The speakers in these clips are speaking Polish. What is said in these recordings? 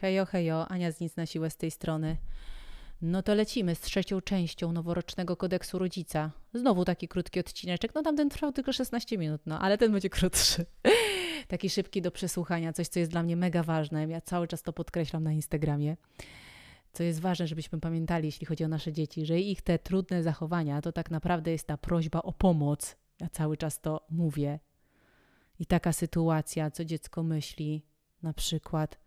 Hejo, hejo, Ania z nic na siłę z tej strony. No to lecimy z trzecią częścią noworocznego kodeksu rodzica. Znowu taki krótki odcineczek, no tamten trwał tylko 16 minut, no ale ten będzie krótszy. taki szybki do przesłuchania, coś co jest dla mnie mega ważne. Ja cały czas to podkreślam na Instagramie. Co jest ważne, żebyśmy pamiętali, jeśli chodzi o nasze dzieci, że ich te trudne zachowania to tak naprawdę jest ta prośba o pomoc. Ja cały czas to mówię. I taka sytuacja, co dziecko myśli, na przykład –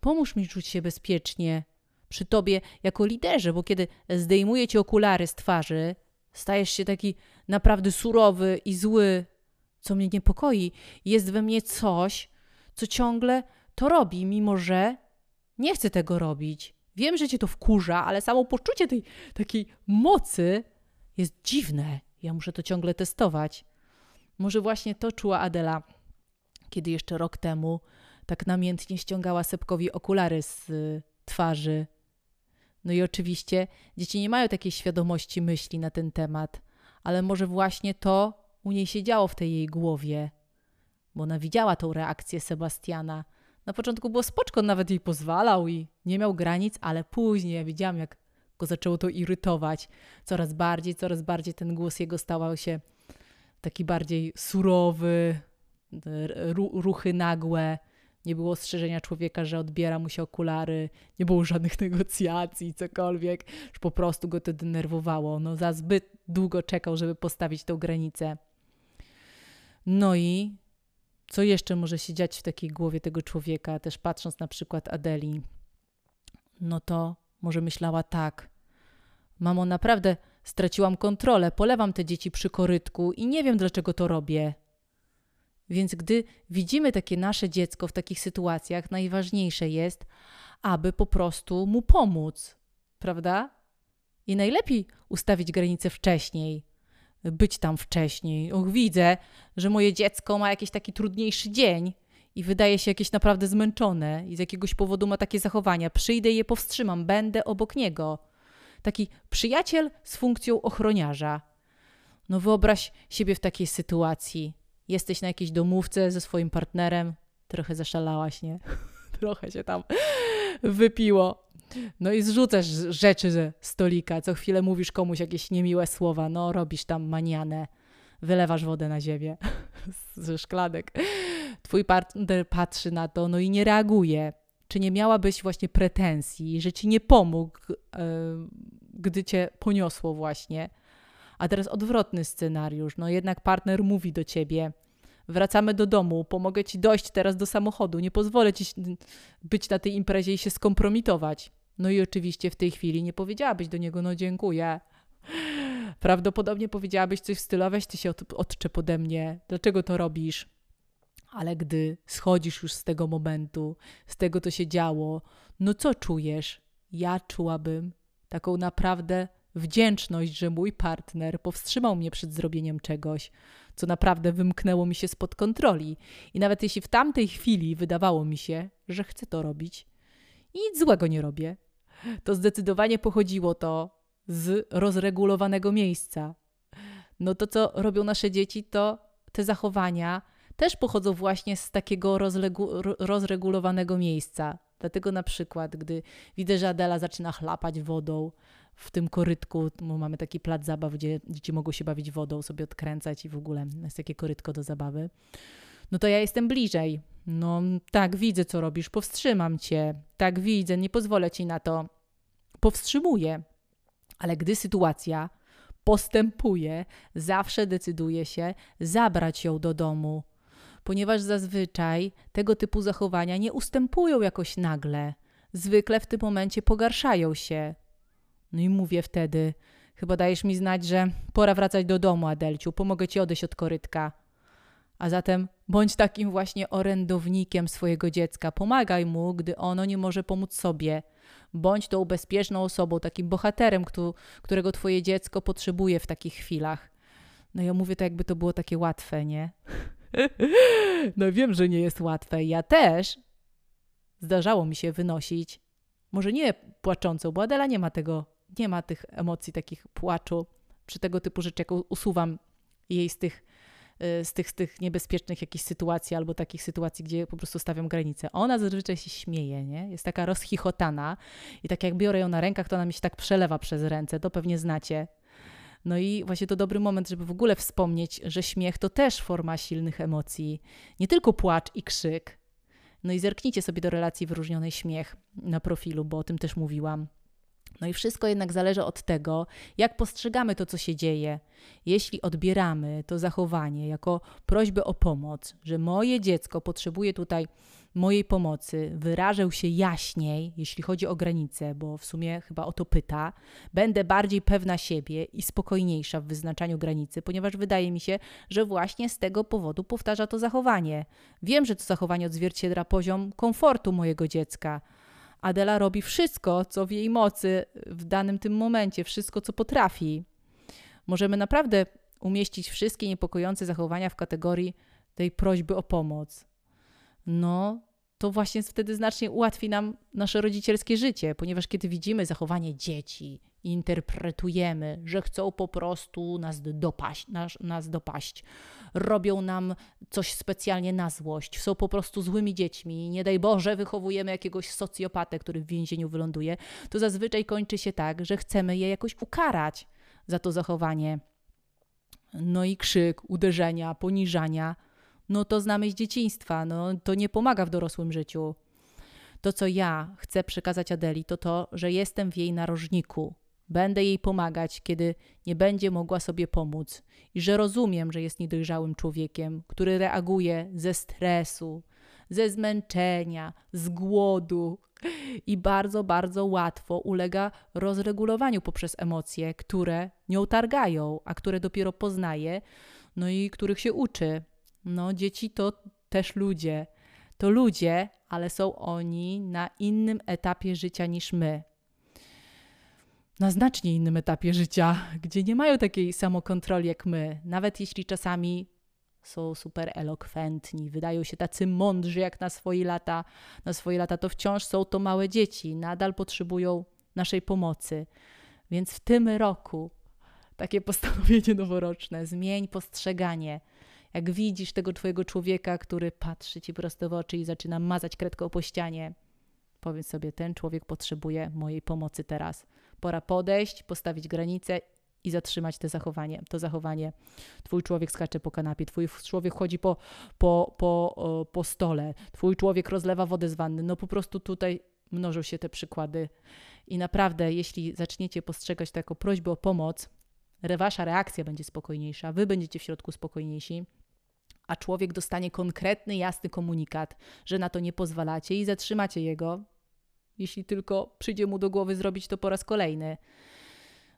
Pomóż mi czuć się bezpiecznie przy tobie jako liderze, bo kiedy zdejmuję ci okulary z twarzy, stajesz się taki naprawdę surowy i zły, co mnie niepokoi. Jest we mnie coś, co ciągle to robi, mimo że nie chcę tego robić. Wiem, że cię to wkurza, ale samo poczucie tej takiej mocy jest dziwne. Ja muszę to ciągle testować. Może właśnie to czuła Adela, kiedy jeszcze rok temu tak namiętnie ściągała Sepkowi okulary z y, twarzy. No i oczywiście dzieci nie mają takiej świadomości myśli na ten temat, ale może właśnie to u niej się działo w tej jej głowie, bo ona widziała tą reakcję Sebastiana. Na początku było spoczko, nawet jej pozwalał i nie miał granic, ale później ja widziałam, jak go zaczęło to irytować. Coraz bardziej, coraz bardziej ten głos jego stał się taki bardziej surowy, ruchy nagłe. Nie było ostrzeżenia człowieka, że odbiera mu się okulary, nie było żadnych negocjacji, cokolwiek. Już po prostu go to denerwowało. No, za zbyt długo czekał, żeby postawić tą granicę. No i co jeszcze może się dziać w takiej głowie tego człowieka, też patrząc na przykład Adeli? No to może myślała tak. Mamo, naprawdę straciłam kontrolę, polewam te dzieci przy korytku i nie wiem, dlaczego to robię. Więc gdy widzimy takie nasze dziecko w takich sytuacjach, najważniejsze jest, aby po prostu mu pomóc, prawda? I najlepiej ustawić granice wcześniej, być tam wcześniej. Och, widzę, że moje dziecko ma jakiś taki trudniejszy dzień i wydaje się jakieś naprawdę zmęczone i z jakiegoś powodu ma takie zachowania. Przyjdę i je powstrzymam, będę obok niego. Taki przyjaciel z funkcją ochroniarza. No wyobraź siebie w takiej sytuacji jesteś na jakiejś domówce ze swoim partnerem, trochę zaszalałaś, nie? trochę się tam wypiło. No i zrzucasz rzeczy ze stolika, co chwilę mówisz komuś jakieś niemiłe słowa, no robisz tam manianę, wylewasz wodę na ziemię ze szklanek. Twój partner patrzy na to, no i nie reaguje. Czy nie miałabyś właśnie pretensji, że ci nie pomógł, yy, gdy cię poniosło właśnie? A teraz odwrotny scenariusz. No jednak partner mówi do ciebie: Wracamy do domu, pomogę ci dojść teraz do samochodu, nie pozwolę ci być na tej imprezie i się skompromitować. No i oczywiście w tej chwili nie powiedziałabyś do niego: No dziękuję. Prawdopodobnie powiedziałabyś coś w stylu: Weź ty się od, odczep ode mnie, dlaczego to robisz? Ale gdy schodzisz już z tego momentu, z tego, co się działo, no co czujesz? Ja czułabym taką naprawdę wdzięczność, że mój partner powstrzymał mnie przed zrobieniem czegoś, co naprawdę wymknęło mi się spod kontroli. I nawet jeśli w tamtej chwili wydawało mi się, że chcę to robić i nic złego nie robię, to zdecydowanie pochodziło to z rozregulowanego miejsca. No to, co robią nasze dzieci, to te zachowania też pochodzą właśnie z takiego rozregulowanego miejsca. Dlatego na przykład, gdy widzę, że Adela zaczyna chlapać wodą, w tym korytku, mamy taki plac zabaw, gdzie dzieci mogą się bawić wodą, sobie odkręcać i w ogóle jest takie korytko do zabawy. No to ja jestem bliżej. No tak, widzę, co robisz, powstrzymam cię. Tak, widzę, nie pozwolę ci na to. Powstrzymuję. Ale gdy sytuacja postępuje, zawsze decyduję się zabrać ją do domu, ponieważ zazwyczaj tego typu zachowania nie ustępują jakoś nagle. Zwykle w tym momencie pogarszają się. No i mówię wtedy, chyba dajesz mi znać, że pora wracać do domu, Adelciu, pomogę ci odejść od korytka. A zatem bądź takim właśnie orędownikiem swojego dziecka. Pomagaj mu, gdy ono nie może pomóc sobie. Bądź tą bezpieczną osobą, takim bohaterem, którego twoje dziecko potrzebuje w takich chwilach. No ja mówię to, jakby to było takie łatwe, nie? no wiem, że nie jest łatwe. Ja też zdarzało mi się wynosić, może nie płaczącą, bo Adela nie ma tego nie ma tych emocji takich płaczu przy tego typu rzeczy, jak usuwam jej z tych y, z tych, z tych niebezpiecznych jakichś sytuacji albo takich sytuacji, gdzie po prostu stawiam granicę. Ona zazwyczaj się śmieje, nie? Jest taka rozchichotana i tak jak biorę ją na rękach, to ona mi się tak przelewa przez ręce. To pewnie znacie. No i właśnie to dobry moment, żeby w ogóle wspomnieć, że śmiech to też forma silnych emocji. Nie tylko płacz i krzyk. No i zerknijcie sobie do relacji wyróżnionej śmiech na profilu, bo o tym też mówiłam. No i wszystko jednak zależy od tego, jak postrzegamy to, co się dzieje. Jeśli odbieramy to zachowanie jako prośbę o pomoc, że moje dziecko potrzebuje tutaj mojej pomocy, wyrażę się jaśniej, jeśli chodzi o granice, bo w sumie chyba o to pyta, będę bardziej pewna siebie i spokojniejsza w wyznaczaniu granicy, ponieważ wydaje mi się, że właśnie z tego powodu powtarza to zachowanie. Wiem, że to zachowanie odzwierciedla poziom komfortu mojego dziecka Adela robi wszystko, co w jej mocy w danym tym momencie, wszystko, co potrafi. Możemy naprawdę umieścić wszystkie niepokojące zachowania w kategorii tej prośby o pomoc. No, to właśnie wtedy znacznie ułatwi nam nasze rodzicielskie życie, ponieważ kiedy widzimy zachowanie dzieci interpretujemy, że chcą po prostu nas dopaść, nas, nas dopaść, robią nam coś specjalnie na złość, są po prostu złymi dziećmi, nie daj Boże, wychowujemy jakiegoś socjopatę, który w więzieniu wyląduje, to zazwyczaj kończy się tak, że chcemy je jakoś ukarać za to zachowanie. No i krzyk, uderzenia, poniżania, no to znamy z dzieciństwa, no to nie pomaga w dorosłym życiu. To, co ja chcę przekazać Adeli, to to, że jestem w jej narożniku, Będę jej pomagać, kiedy nie będzie mogła sobie pomóc, i że rozumiem, że jest niedojrzałym człowiekiem, który reaguje ze stresu, ze zmęczenia, z głodu i bardzo, bardzo łatwo ulega rozregulowaniu poprzez emocje, które nią targają, a które dopiero poznaje, no i których się uczy. No, dzieci to też ludzie. To ludzie, ale są oni na innym etapie życia niż my na znacznie innym etapie życia, gdzie nie mają takiej samokontroli jak my, nawet jeśli czasami są super elokwentni, wydają się tacy mądrzy jak na swoje lata, na swoje lata to wciąż są to małe dzieci, nadal potrzebują naszej pomocy. Więc w tym roku takie postanowienie noworoczne, zmień postrzeganie. Jak widzisz tego twojego człowieka, który patrzy ci prosto w oczy i zaczyna mazać kredką po ścianie, powiedz sobie, ten człowiek potrzebuje mojej pomocy teraz. Pora podejść, postawić granicę i zatrzymać te zachowanie, to zachowanie. Twój człowiek skacze po kanapie, twój człowiek chodzi po, po, po, po stole, twój człowiek rozlewa wodę z wanny. No po prostu tutaj mnożą się te przykłady. I naprawdę, jeśli zaczniecie postrzegać to jako prośbę o pomoc, wasza reakcja będzie spokojniejsza, wy będziecie w środku spokojniejsi, a człowiek dostanie konkretny, jasny komunikat, że na to nie pozwalacie i zatrzymacie jego, jeśli tylko przyjdzie mu do głowy zrobić to po raz kolejny.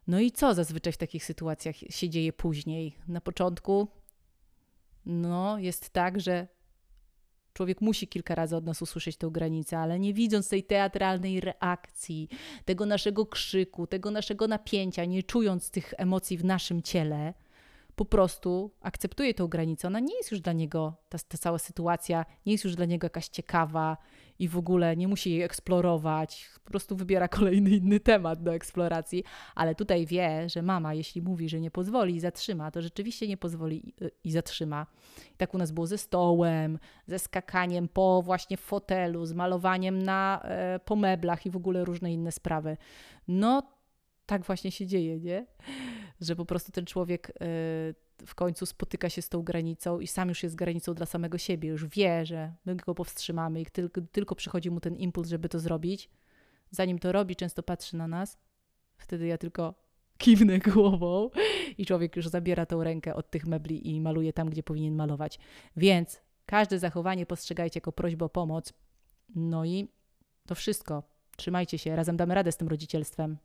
No i co zazwyczaj w takich sytuacjach się dzieje później? Na początku, no, jest tak, że człowiek musi kilka razy od nas usłyszeć tę granicę, ale nie widząc tej teatralnej reakcji, tego naszego krzyku, tego naszego napięcia, nie czując tych emocji w naszym ciele, po prostu akceptuje tą granicę. Ona nie jest już dla niego, ta, ta cała sytuacja nie jest już dla niego jakaś ciekawa i w ogóle nie musi jej eksplorować. Po prostu wybiera kolejny inny temat do eksploracji, ale tutaj wie, że mama, jeśli mówi, że nie pozwoli i zatrzyma, to rzeczywiście nie pozwoli i, i zatrzyma. I tak u nas było ze stołem, ze skakaniem po właśnie fotelu, z malowaniem na, e, po meblach i w ogóle różne inne sprawy. No, tak właśnie się dzieje, nie? Że po prostu ten człowiek y, w końcu spotyka się z tą granicą i sam już jest granicą dla samego siebie, już wie, że my go powstrzymamy i tylko, tylko przychodzi mu ten impuls, żeby to zrobić. Zanim to robi, często patrzy na nas, wtedy ja tylko kiwnę głową i człowiek już zabiera tą rękę od tych mebli i maluje tam, gdzie powinien malować. Więc każde zachowanie postrzegajcie jako prośbę o pomoc. No i to wszystko. Trzymajcie się, razem damy radę z tym rodzicielstwem.